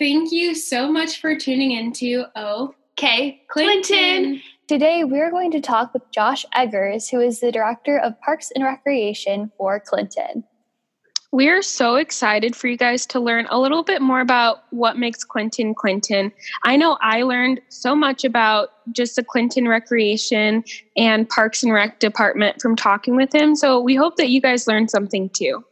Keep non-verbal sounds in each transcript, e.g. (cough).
Thank you so much for tuning into OK Clinton. Clinton. Today, we're going to talk with Josh Eggers, who is the Director of Parks and Recreation for Clinton. We're so excited for you guys to learn a little bit more about what makes Clinton Clinton. I know I learned so much about just the Clinton Recreation and Parks and Rec department from talking with him. So we hope that you guys learned something too.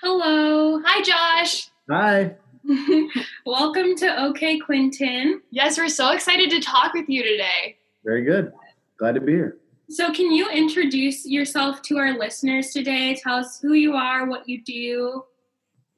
Hello. Hi, Josh. Hi. (laughs) Welcome to OK Clinton. Yes, we're so excited to talk with you today. Very good. Glad to be here. So, can you introduce yourself to our listeners today? Tell us who you are, what you do.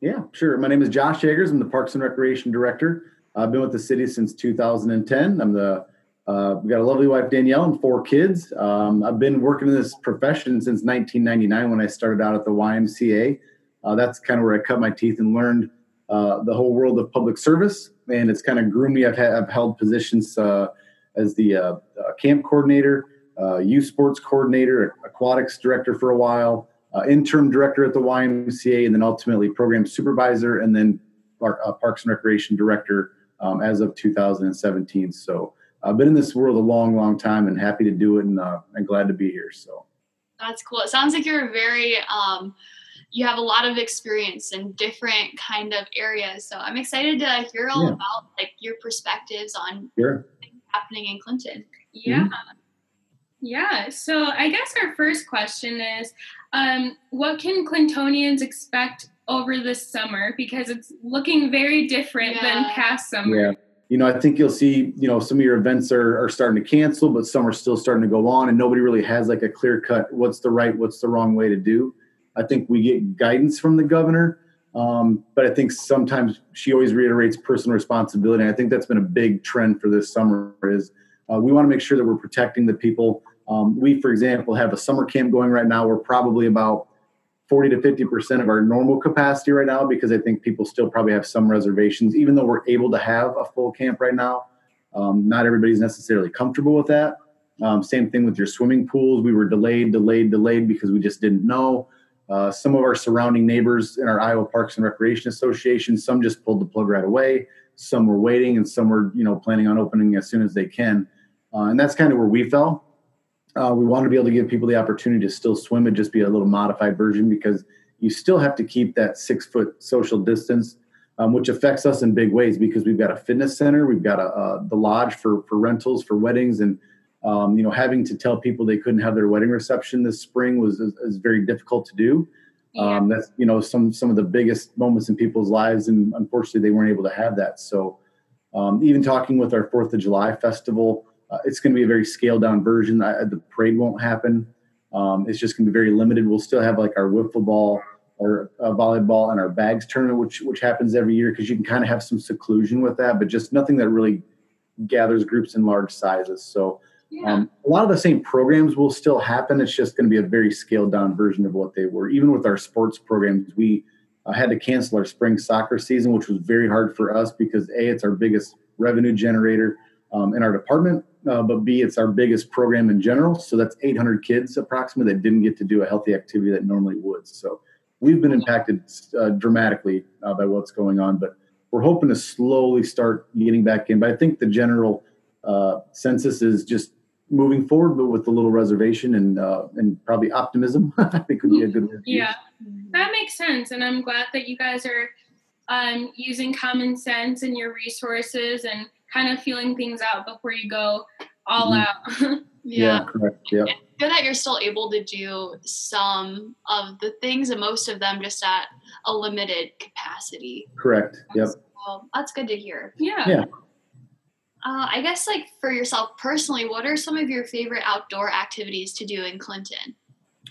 Yeah, sure. My name is Josh Eggers. I'm the Parks and Recreation Director. I've been with the city since 2010. I'm the uh, we got a lovely wife Danielle and four kids. Um, I've been working in this profession since 1999 when I started out at the YMCA. Uh, that's kind of where I cut my teeth and learned uh, the whole world of public service, and it's kind of groomed me. I've, ha- I've held positions uh, as the uh, camp coordinator, uh, youth sports coordinator, aquatics director for a while, uh, interim director at the YMCA, and then ultimately program supervisor, and then uh, Parks and Recreation director um, as of 2017. So I've been in this world a long, long time, and happy to do it, and, uh, and glad to be here. So that's cool. It sounds like you're very um, you have a lot of experience in different kind of areas. So I'm excited to hear all yeah. about like your perspectives on sure. happening in Clinton. Yeah. Mm-hmm. Yeah. So I guess our first question is um, what can Clintonians expect over this summer? Because it's looking very different yeah. than past summer. Yeah. You know, I think you'll see, you know, some of your events are, are starting to cancel, but some are still starting to go on, and nobody really has like a clear cut what's the right, what's the wrong way to do. I think we get guidance from the governor, um, but I think sometimes she always reiterates personal responsibility. And I think that's been a big trend for this summer is uh, we want to make sure that we're protecting the people um, we, for example, have a summer camp going right now. We're probably about 40 to 50 percent of our normal capacity right now because I think people still probably have some reservations, even though we're able to have a full camp right now. Um, not everybody's necessarily comfortable with that. Um, same thing with your swimming pools. We were delayed, delayed, delayed because we just didn't know. Uh, some of our surrounding neighbors in our Iowa Parks and Recreation Association, some just pulled the plug right away. Some were waiting, and some were, you know, planning on opening as soon as they can. Uh, and that's kind of where we fell. Uh, we want to be able to give people the opportunity to still swim and just be a little modified version because you still have to keep that six foot social distance, um, which affects us in big ways because we've got a fitness center, we've got a, the lodge for for rentals for weddings, and um, you know having to tell people they couldn't have their wedding reception this spring was is, is very difficult to do. Yeah. Um, that's you know some some of the biggest moments in people's lives, and unfortunately they weren't able to have that. So um, even talking with our Fourth of July festival. Uh, it's going to be a very scaled down version. I, the parade won't happen. Um, it's just going to be very limited. We'll still have like our wiffle ball or uh, volleyball and our bags tournament, which which happens every year because you can kind of have some seclusion with that, but just nothing that really gathers groups in large sizes. So yeah. um, a lot of the same programs will still happen. It's just going to be a very scaled down version of what they were. Even with our sports programs, we uh, had to cancel our spring soccer season, which was very hard for us because a it's our biggest revenue generator um, in our department, uh, but B, it's our biggest program in general. So that's 800 kids approximately that didn't get to do a healthy activity that normally would. So we've been impacted uh, dramatically uh, by what's going on, but we're hoping to slowly start getting back in. But I think the general uh, census is just moving forward, but with a little reservation and uh, and probably optimism. (laughs) I think would be a good word. Yeah, that makes sense, and I'm glad that you guys are um, using common sense and your resources and kind of feeling things out before you go all mm-hmm. out. (laughs) yeah. yeah, correct. Yeah. Good that you're still able to do some of the things and most of them just at a limited capacity. Correct. Yep. So that's good to hear. Yeah. Yeah. Uh, I guess, like for yourself personally, what are some of your favorite outdoor activities to do in Clinton?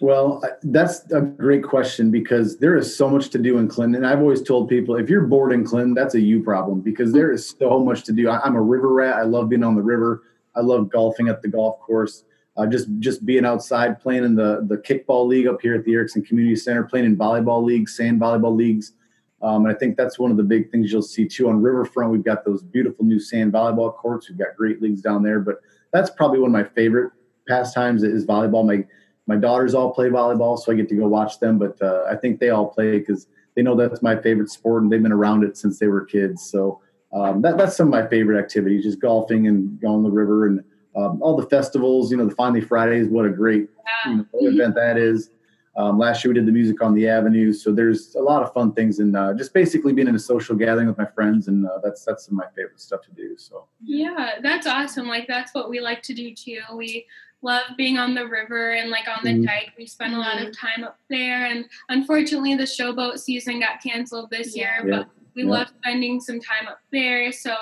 Well, that's a great question because there is so much to do in Clinton. I've always told people if you're bored in Clinton, that's a you problem because there is so much to do. I'm a river rat. I love being on the river. I love golfing at the golf course. Uh, just just being outside, playing in the the kickball league up here at the Ericksen Community Center, playing in volleyball leagues, sand volleyball leagues. Um, and I think that's one of the big things you'll see too on Riverfront. We've got those beautiful new sand volleyball courts. We've got great leagues down there, but that's probably one of my favorite pastimes is volleyball. My my daughters all play volleyball, so I get to go watch them. But uh, I think they all play because they know that's my favorite sport and they've been around it since they were kids. So um, that, that's some of my favorite activities, just golfing and going the river and um, all the festivals, you know, the Finally Fridays, what a great Yeah. you know, event that is. Um, last year we did the music on the avenue, so there's a lot of fun things and uh, just basically being in a social gathering with my friends, and uh, that's that's some of my favorite stuff to do. So Yeah, that's awesome. Like that's what we like to do too. We love being on the river and like on the Mhm. dike. We spend a lot of time up there. And unfortunately, the showboat season got canceled this Yeah. year, but we Yeah. love spending some time up there. So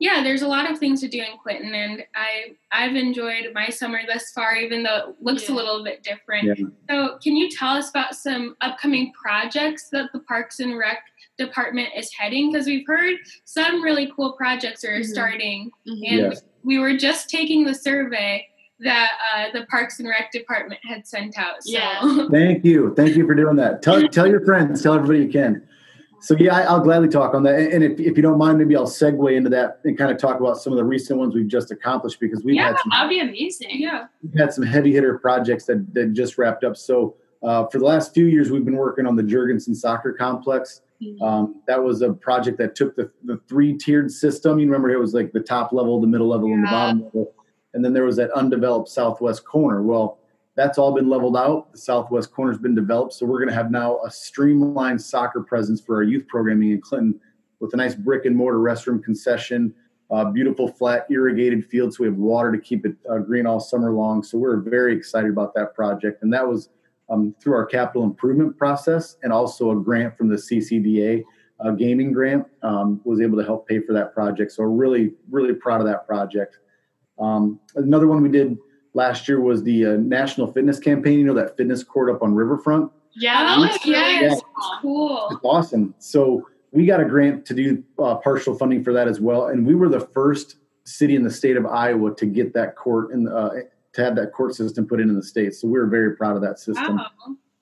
yeah, there's a lot of things to do in Clinton, and I I've enjoyed my summer thus far, even though it looks a little bit different. Yeah. So, can you tell us about some upcoming projects that the Parks and Rec department is heading? Because we've heard some really cool projects are Mhm. starting, Mhm. and Yes. we were just taking the survey that uh, the Parks and Rec department had sent out. So, Yeah. (laughs) Thank you. Thank you for doing that. Tell, tell your friends, tell everybody you can. So, yeah, I, I'll gladly talk on that. And if, if you don't mind, maybe I'll segue into that and kind of talk about some of the recent ones we've just accomplished because we've Yeah, had some That'd be amazing. yeah, we've had some heavy hitter projects that, that just wrapped up. So, uh, for the last few years, we've been working on the Jurgensen Soccer Complex. Mhm. Um, that was a project that took the, the three tiered system. You remember it was like the top level, the middle level, and the bottom level. And then there was that undeveloped southwest corner. Well, that's all been leveled out. The southwest corner's been developed. So we're going to have now a streamlined soccer presence for our youth programming in Clinton with a nice brick and mortar restroom concession, beautiful flat irrigated field. So we have water to keep it uh, green all summer long. So we're very excited about that project. And that was um, through our capital improvement process and also a grant from the CCDA uh, gaming grant um, was able to help pay for that project. So really, really proud of that project. Um, another one we did last year was the uh, National Fitness Campaign. You know that fitness court up on Riverfront. Yeah, Oh, looks really yes. cool. cool. It's awesome. So we got a grant to do uh, partial funding for that as well, and we were the first city in the state of Iowa to get that court and uh, to have that court system put in in the state. So we were very proud of that system. Wow.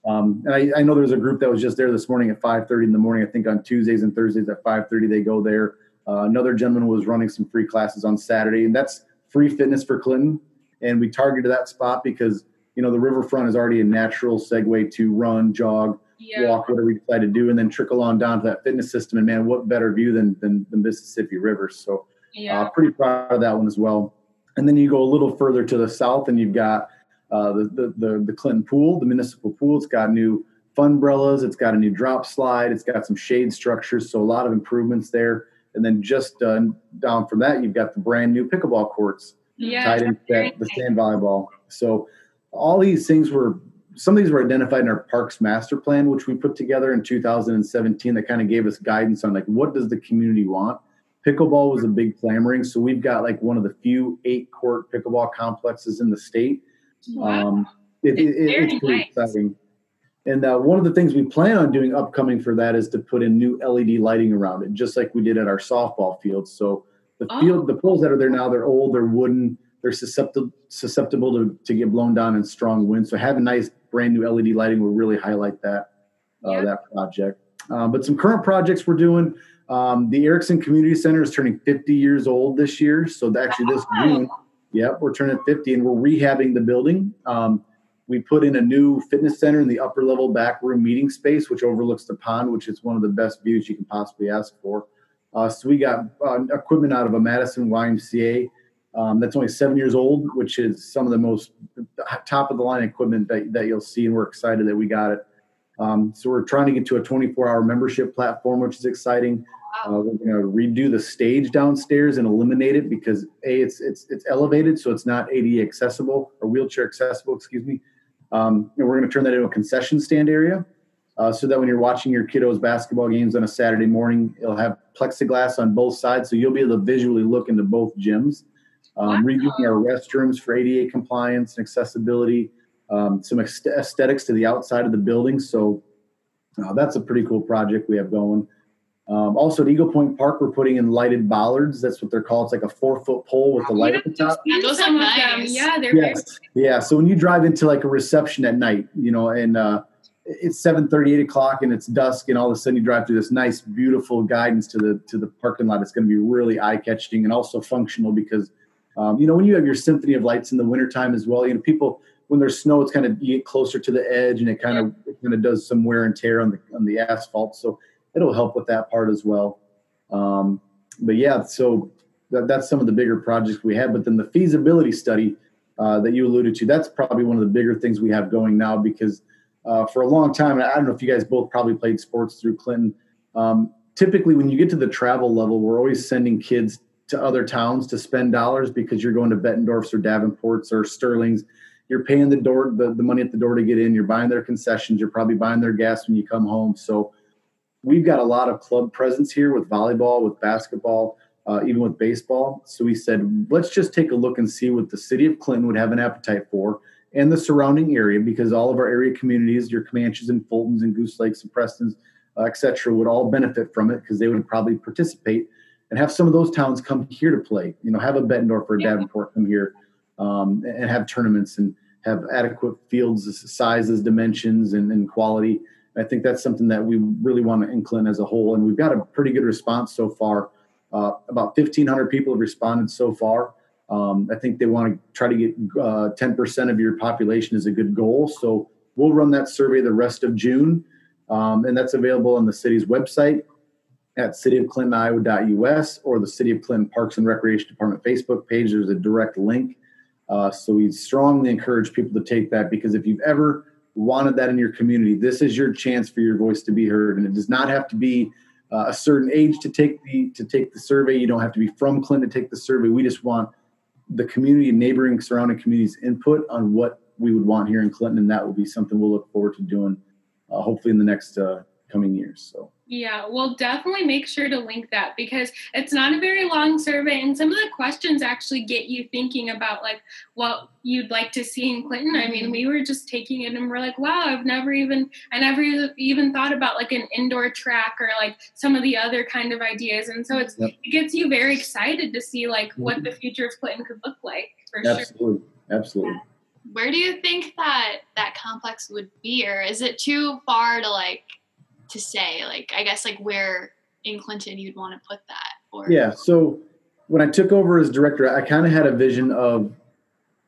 Um, and I, I know there's a group that was just there this morning at 5:30 in the morning. I think on Tuesdays and Thursdays at 5:30 they go there. Uh, another gentleman was running some free classes on Saturday, and that's free fitness for Clinton. And we targeted that spot because you know the riverfront is already a natural segue to run, jog, Yeah. walk, whatever we decide to do, and then trickle on down to that fitness system. And man, what better view than than the Mississippi River? So Yeah. uh, pretty proud of that one as well. And then you go a little further to the south, and you've got uh, the, the the the Clinton Pool, the municipal pool. It's got new funbrellas. It's got a new drop slide. It's got some shade structures, so a lot of improvements there. And then just uh, down from that, you've got the brand new pickleball courts yeah. tied into that, the sand volleyball. So all these things were some of these were identified in our parks master plan, which we put together in 2017. That kind of gave us guidance on like what does the community want. Pickleball was a big clamoring, so we've got like one of the few eight court pickleball complexes in the state. Wow. Um, it, it, It's it- it's pretty nice. exciting. And uh, one of the things we plan on doing upcoming for that is to put in new LED lighting around it, just like we did at our softball field. So the Oh. field, the poles that are there now, they're old, they're wooden, they're susceptible susceptible to, to get blown down in strong winds. So having nice brand new LED lighting will really highlight that uh, Yeah. that project. Um, but some current projects we're doing. Um, the Ericksen Community Center is turning 50 years old this year. So actually this Wow. June, Yep, we're turning 50 and we're rehabbing the building. Um, we put in a new fitness center in the upper level back room meeting space, which overlooks the pond, which is one of the best views you can possibly ask for. Uh, so we got uh, equipment out of a Madison YMCA um, that's only seven years old, which is some of the most top of the line equipment that, that you'll see. And we're excited that we got it. Um, so we're trying to get to a 24 hour membership platform, which is exciting. Uh, we're going to redo the stage downstairs and eliminate it because a it's it's it's elevated, so it's not ADA accessible or wheelchair accessible. Excuse me. Um, and we're going to turn that into a concession stand area, uh, so that when you're watching your kiddos' basketball games on a Saturday morning, it'll have plexiglass on both sides, so you'll be able to visually look into both gyms. Um, Wow. Redoing our restrooms for ADA compliance and accessibility. Um, some aesthetics to the outside of the building. So uh, that's a pretty cool project we have going. Um, also at Eagle Point Park, we're putting in lighted bollards. That's what they're called. It's like a four foot pole with the light at the top. Yeah, Those are nice. Yeah, they're Yes. Yeah. So when you drive into like a reception at night, you know, and uh, it's seven thirty, eight o'clock, and it's dusk, and all of a sudden you drive through this nice, beautiful guidance to the to the parking lot. It's going to be really eye catching and also functional because, um, you know, when you have your symphony of lights in the wintertime as well, you know, people when there's snow, it's kind of you get closer to the edge, and it kind of it kind of does some wear and tear on the on the asphalt. So it'll help with that part as well. Um, but yeah, so that, that's some of the bigger projects we have. But then the feasibility study uh, that you alluded to, that's probably one of the bigger things we have going now because uh, for a long time, and I don't know if you guys both probably played sports through Clinton. Um, typically, when you get to the travel level, we're always sending kids to other towns to spend dollars because you're going to Bettendorf's or Davenport's or Sterling's. You're paying the door the, the money at the door to get in. You're buying their concessions. You're probably buying their gas when you come home. So we've got a lot of club presence here with volleyball, with basketball, uh, even with baseball. So we said, let's just take a look and see what the city of Clinton would have an appetite for and the surrounding area because all of our area communities, your Comanches and Fultons and Goose Lakes and Prestons, uh, et cetera, would all benefit from it because they would probably participate and have some of those towns come here to play. You know, have a Bettendorf or a Davenport come here um, and have tournaments and have adequate fields, sizes, dimensions, and, and quality. I think that's something that we really want to include as a whole, and we've got a pretty good response so far. Uh, about 1,500 people have responded so far. Um, I think they want to try to get uh, 10% of your population is a good goal. So we'll run that survey the rest of June, um, and that's available on the city's website at cityofclintoniowa.us or the City of Clinton Parks and Recreation Department Facebook page. There's a direct link. Uh, so we strongly encourage people to take that because if you've ever wanted that in your community, this is your chance for your voice to be heard, and it does not have to be uh, a certain age to take the to take the survey. You don't have to be from Clinton to take the survey. We just want the community and neighboring surrounding communities input on what we would want here in Clinton, and that will be something we'll look forward to doing, uh, hopefully in the next uh, coming years. So. Yeah, we'll definitely make sure to link that because it's not a very long survey, and some of the questions actually get you thinking about like what you'd like to see in Clinton. I mean, mm-hmm. we were just taking it and we're like, wow, I've never even, I never even thought about like an indoor track or like some of the other kind of ideas, and so it's yep. it gets you very excited to see like what the mm-hmm. future of Clinton could look like for Absolutely. sure. Absolutely, absolutely. Where do you think that that complex would be, or is it too far to like? To say like i guess like where in clinton you'd want to put that or yeah so when i took over as director i kind of had a vision of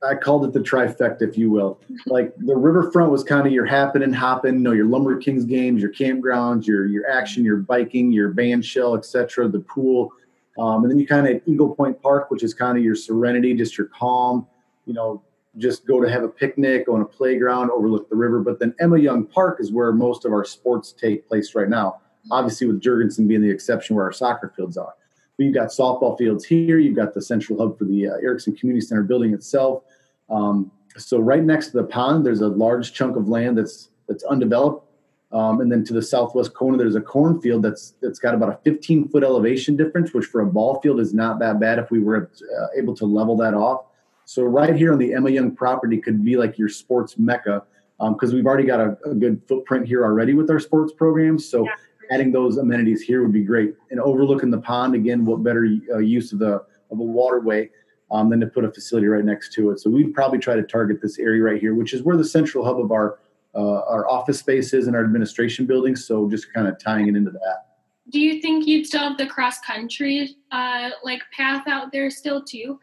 i called it the trifecta if you will. (laughs) Like the riverfront was kind of your happen and hopping you know your lumber kings games your campgrounds your your action your biking your band shell etc the pool. Um, and then you kind of eagle point park which is kind of your serenity just your calm you know just go to have a picnic on a playground, overlook the river. But then Emma Young Park is where most of our sports take place right now. Obviously, with Jurgensen being the exception where our soccer fields are. But you've got softball fields here. You've got the central hub for the uh, Ericksen Community Center building itself. Um, so right next to the pond, there's a large chunk of land that's that's undeveloped. Um, and then to the southwest corner, there's a cornfield that's that's got about a 15 foot elevation difference, which for a ball field is not that bad if we were uh, able to level that off. So right here on the Emma Young property could be like your sports mecca because um, we've already got a, a, good footprint here already with our sports programs. So yeah. adding those amenities here would be great. And overlooking the pond again, what better uh, use of the of a waterway um, than to put a facility right next to it. So we'd probably try to target this area right here, which is where the central hub of our uh, our office spaces and our administration buildings. So just kind of tying it into that. Do you think you'd still have the cross country uh, like path out there still too?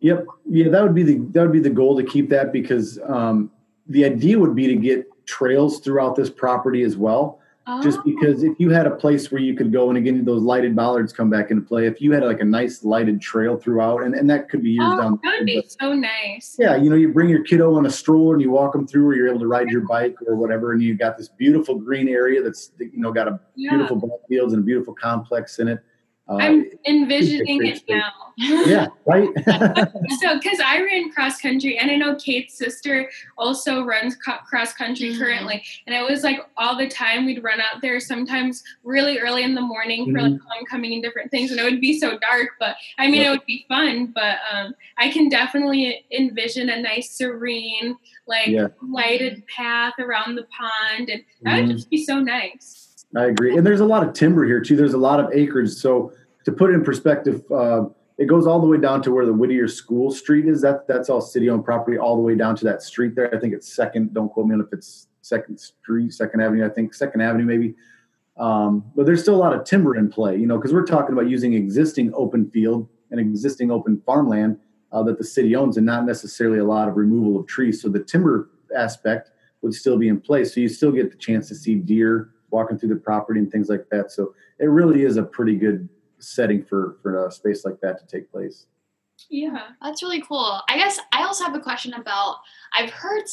Yep. Yeah, that would be the that would be the goal to keep that because um, the idea would be to get trails throughout this property as well. Oh. Just because if you had a place where you could go and again those lighted bollards come back into play, if you had like a nice lighted trail throughout, and, and that could be years oh, down. That would be but, so nice. Yeah, you know, you bring your kiddo on a stroller and you walk them through, or you're able to ride your bike or whatever, and you've got this beautiful green area that's you know got a yeah. beautiful ball fields and a beautiful complex in it. Uh, I'm envisioning it now. yeah, right. (laughs) (laughs) so, because I ran cross country, and I know Kate's sister also runs co- cross country mm-hmm. currently, and it was like all the time we'd run out there, sometimes really early in the morning mm-hmm. for like mm-hmm. homecoming and different things, and it would be so dark. But I mean, it would be fun. But um, I can definitely envision a nice, serene, like yeah. lighted path around the pond, and that mm-hmm. would just be so nice. I agree, and there's a lot of timber here too. There's a lot of acreage, so to put it in perspective, uh, it goes all the way down to where the Whittier School Street is. That that's all city-owned property, all the way down to that street there. I think it's Second. Don't quote me on if it's Second Street, Second Avenue. I think Second Avenue maybe. Um, but there's still a lot of timber in play, you know, because we're talking about using existing open field and existing open farmland uh, that the city owns and not necessarily a lot of removal of trees. So the timber aspect would still be in place. So you still get the chance to see deer walking through the property and things like that. So it really is a pretty good setting for for a space like that to take place. Yeah, that's really cool. I guess I also have a question about. I've heard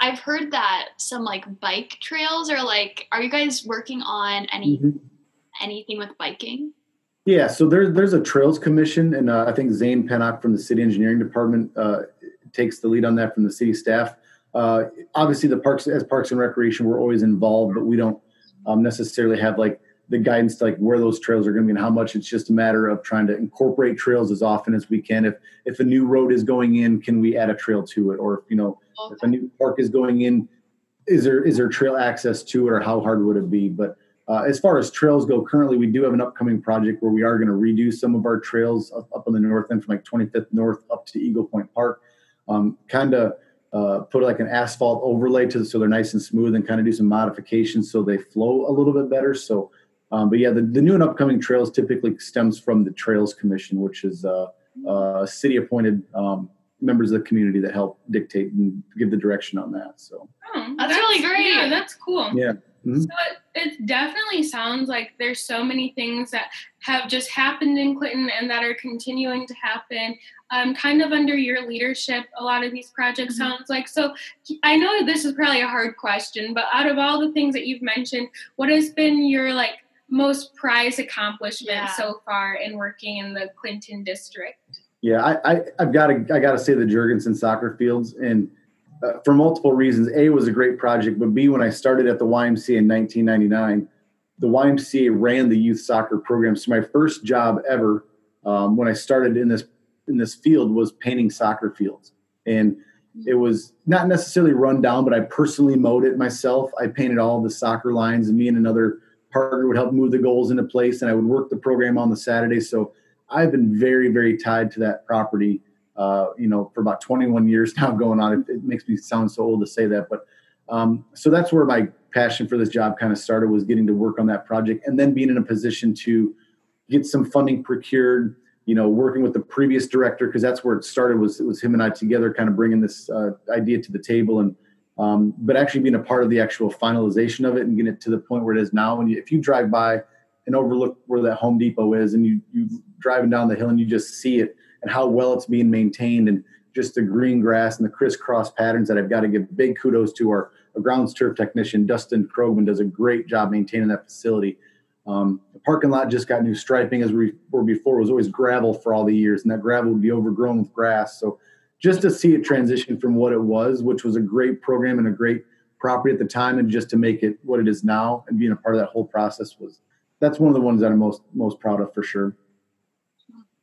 I've heard that some like bike trails are like. Are you guys working on any mm-hmm. anything with biking? Yeah, so there's there's a trails commission, and uh, I think Zane Pennock from the city engineering department uh, takes the lead on that from the city staff. Uh, obviously, the parks as Parks and Recreation, we're always involved, but we don't um, necessarily have like the guidance to like where those trails are going to be and how much. It's just a matter of trying to incorporate trails as often as we can. If if a new road is going in, can we add a trail to it? Or if you know okay. if a new park is going in, is there is there trail access to it, or how hard would it be? But uh, as far as trails go, currently we do have an upcoming project where we are going to redo some of our trails up, up on the north end from like 25th North up to Eagle Point Park. Um, kind of uh, put like an asphalt overlay to so they're nice and smooth and kind of do some modifications so they flow a little bit better. So um, but yeah, the, the new and upcoming trails typically stems from the Trails Commission, which is uh, uh, city appointed um, members of the community that help dictate and give the direction on that. So oh, that's, that's, really great. Yeah, that's cool. Yeah. Mm-hmm. So it, it definitely sounds like there's so many things that have just happened in Clinton and that are continuing to happen. Um, kind of under your leadership, a lot of these projects mm-hmm. sounds like. So I know this is probably a hard question, but out of all the things that you've mentioned, what has been your like most prized accomplishment yeah. so far in working in the Clinton district? Yeah, I, I have got to I got to say the Jurgensen soccer fields and uh, for multiple reasons. A was a great project, but B when I started at the YMCA in 1999, the YMCA ran the youth soccer program. So my first job ever um, when I started in this in this field was painting soccer fields, and it was not necessarily run down, but I personally mowed it myself. I painted all the soccer lines, and me and another partner would help move the goals into place, and I would work the program on the Saturday. So I've been very, very tied to that property. Uh, you know, for about 21 years (laughs) now going on. It, it, makes me sound so old to say that, but um, so that's where my passion for this job kind of started was getting to work on that project, and then being in a position to get some funding procured. You know, working with the previous director because that's where it started. Was it was him and I together, kind of bringing this uh, idea to the table and um, but actually being a part of the actual finalization of it and getting it to the point where it is now. And if you drive by and overlook where that Home Depot is, and you you driving down the hill and you just see it and how well it's being maintained, and just the green grass and the crisscross patterns that I've got to give big kudos to our, our grounds turf technician Dustin Krogman does a great job maintaining that facility. Um, the parking lot just got new striping as we were before it was always gravel for all the years, and that gravel would be overgrown with grass. So just to see it transition from what it was, which was a great program and a great property at the time, and just to make it what it is now and being a part of that whole process was that's one of the ones that I'm most most proud of for sure.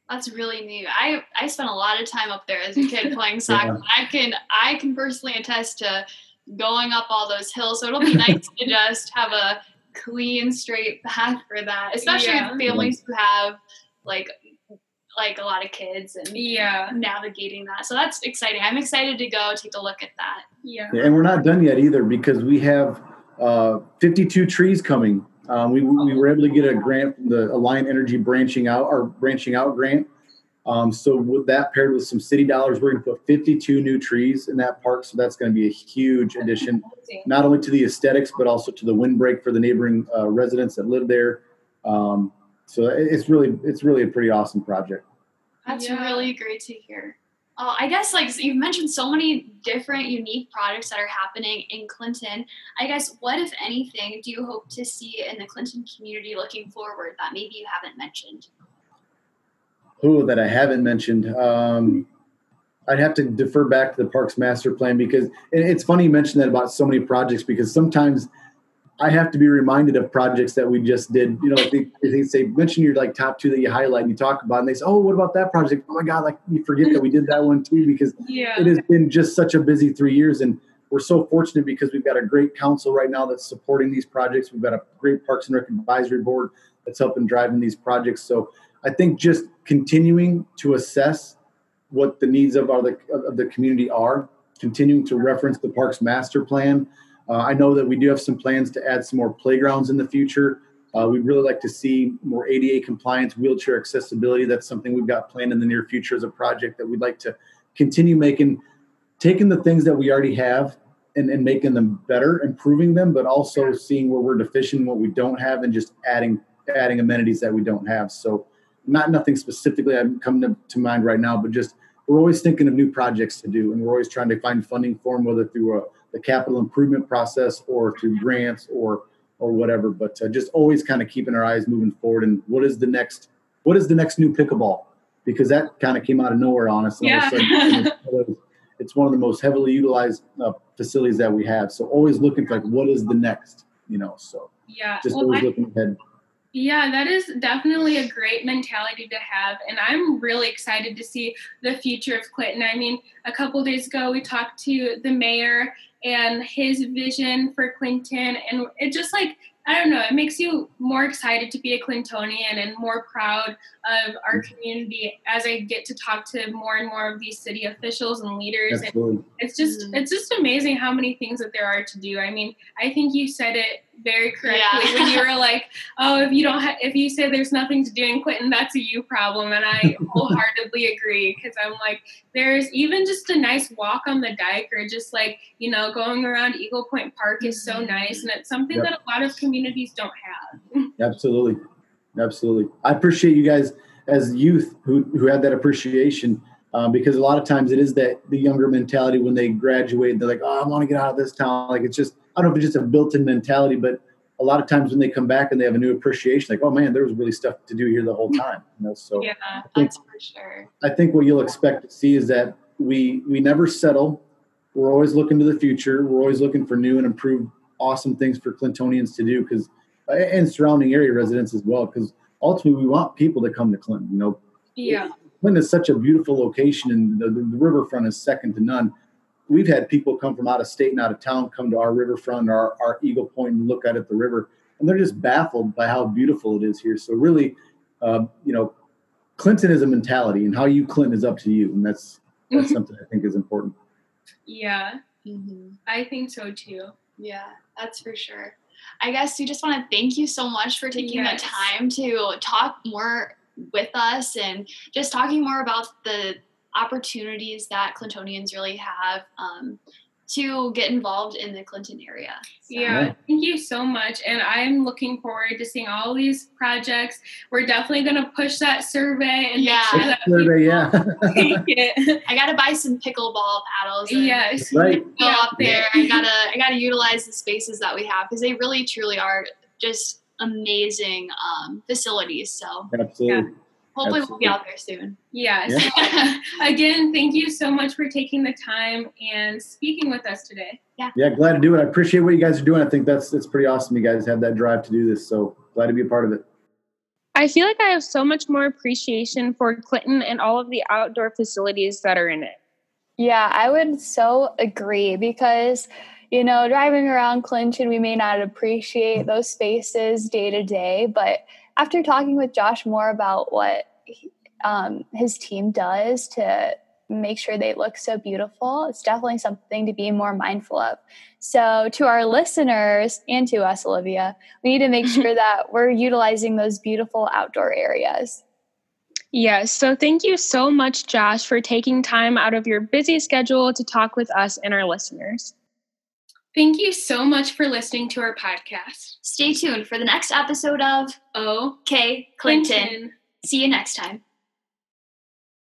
That's really neat. I I spent a lot of time up there as a (laughs) kid playing soccer. yeah. I can I can personally attest to going up all those hills. So it'll be nice to (laughs) just have a clean, straight path for that, especially yeah. families who have like like a lot of kids and yeah navigating that so that's exciting i'm excited to go take a look at that yeah, and we're not done yet either because we have uh, 52 trees coming um, we, we were able to get a grant from the Alliant Energy branching out our branching out grant. Um, so with that paired with some city dollars, we're going to put 52 new trees in that park. So that's going to be a huge addition, not only to the aesthetics but also to the windbreak for the neighboring uh, residents that live there. Um, so it's really it's really a pretty awesome project. That's yeah. really great to hear. Uh, I guess like you've mentioned so many different unique projects that are happening in Clinton. I guess what if anything do you hope to see in the Clinton community looking forward that maybe you haven't mentioned? Who that I haven't mentioned. Um, I'd have to defer back to the parks master plan because it's funny you mentioned that about so many projects because sometimes I have to be reminded of projects that we just did. You know, if they, if they say mention your like top two that you highlight and you talk about, and they say, "Oh, what about that project?" Oh my God, like you forget that we did that one too because yeah. it has been just such a busy three years, and we're so fortunate because we've got a great council right now that's supporting these projects. We've got a great Parks and Rec advisory board that's helping driving these projects. So I think just continuing to assess what the needs of our the of the community are, continuing to reference the parks master plan uh, I know that we do have some plans to add some more playgrounds in the future. Uh, we'd really like to see more ADA compliance, wheelchair accessibility. That's something we've got planned in the near future as a project that we'd like to continue making, taking the things that we already have and, and making them better, improving them, but also seeing where we're deficient, what we don't have, and just adding adding amenities that we don't have. So, not nothing specifically I'm coming to, to mind right now, but just we're always thinking of new projects to do, and we're always trying to find funding for them, whether through a, the capital improvement process or through grants or or whatever. But uh, just always kind of keeping our eyes moving forward. And what is the next? What is the next new pickleball? Because that kind of came out of nowhere on us. Yeah. Sudden, it's one of the most heavily utilized uh, facilities that we have. So always looking for like what is the next, you know. So yeah, just well, always I- looking ahead. Yeah, that is definitely a great mentality to have. And I'm really excited to see the future of Clinton. I mean, a couple days ago, we talked to the mayor and his vision for Clinton. And it just like, I don't know, it makes you more excited to be a Clintonian and more proud of our community as I get to talk to more and more of these city officials and leaders. And it's just Mhm. it's just amazing how many things that there are to do. I mean, I think you said it very correctly Yeah. when you were (laughs) like, "Oh, if you don't ha- if you say there's nothing to do in Clinton, that's a you problem." And I (laughs) wholeheartedly agree because I'm like, there's even just a nice walk on the dike or just like you know going around Eagle Point Park is so Mhm. nice, and it's something Yep. that a lot of communities don't have. (laughs) Absolutely. Absolutely. I appreciate you guys as youth who, who had that appreciation uh, because a lot of times it is that the younger mentality when they graduate, they're like, oh, I want to get out of this town. Like it's just, I don't know if it's just a built in mentality, but a lot of times when they come back and they have a new appreciation, like, oh man, there was really stuff to do here the whole time. You know, so Yeah, That's for sure. I think what you'll expect to see is that we we never settle. We're always looking to the future. We're always looking for new and improved, awesome things for Clintonians to do because and surrounding area residents as well. Because ultimately, we want people to come to Clinton. You know, yeah, Clinton is such a beautiful location, and the, the riverfront is second to none. We've had people come from out of state and out of town come to our riverfront, our, our Eagle Point, and look out at the river, and they're just baffled by how beautiful it is here. So really, uh, you know, Clinton is a mentality, and how you Clinton is up to you, and that's that's (laughs) something I think is important. yeah, hmm I think so too. Yeah, that's for sure. I guess we just want to thank you so much for taking Yes. the time to talk more with us and just talking more about the opportunities that Clintonians really have um, to get involved in the Clinton area. So- Yeah, Yeah. thank you so much. And I'm looking forward to seeing all these projects. We're definitely going to push that survey and Yeah. make sure that Survey, yeah, take it. (laughs) (laughs) I gotta buy some pickleball paddles. And yes. right. Go Yeah. up there. I gotta I gotta utilize the spaces that we have because they really truly are just amazing um, facilities. So Absolutely. Hopefully we'll be out there soon. Yes. (laughs) Again, thank you so much for taking the time and speaking with us today. Yeah, Yeah, glad to do it. I appreciate what you guys are doing. I think that's it's pretty awesome. You guys have that drive to do this, so glad to be a part of it. I feel like I have so much more appreciation for Clinton and all of the outdoor facilities that are in it. Yeah, I would so agree because, you know, driving around Clinton, we may not appreciate those spaces day to day, but after talking with Josh more about what he- um, his team does to make sure they look so beautiful, it's definitely something to be more mindful of. So, to our listeners and to us, Olivia, we need to make (laughs) sure that we're utilizing those beautiful outdoor areas. Yes. So thank you so much, Josh, for taking time out of your busy schedule to talk with us and our listeners. Thank you so much for listening to our podcast. Stay tuned for the next episode of OK Clinton. Clinton. See you next time.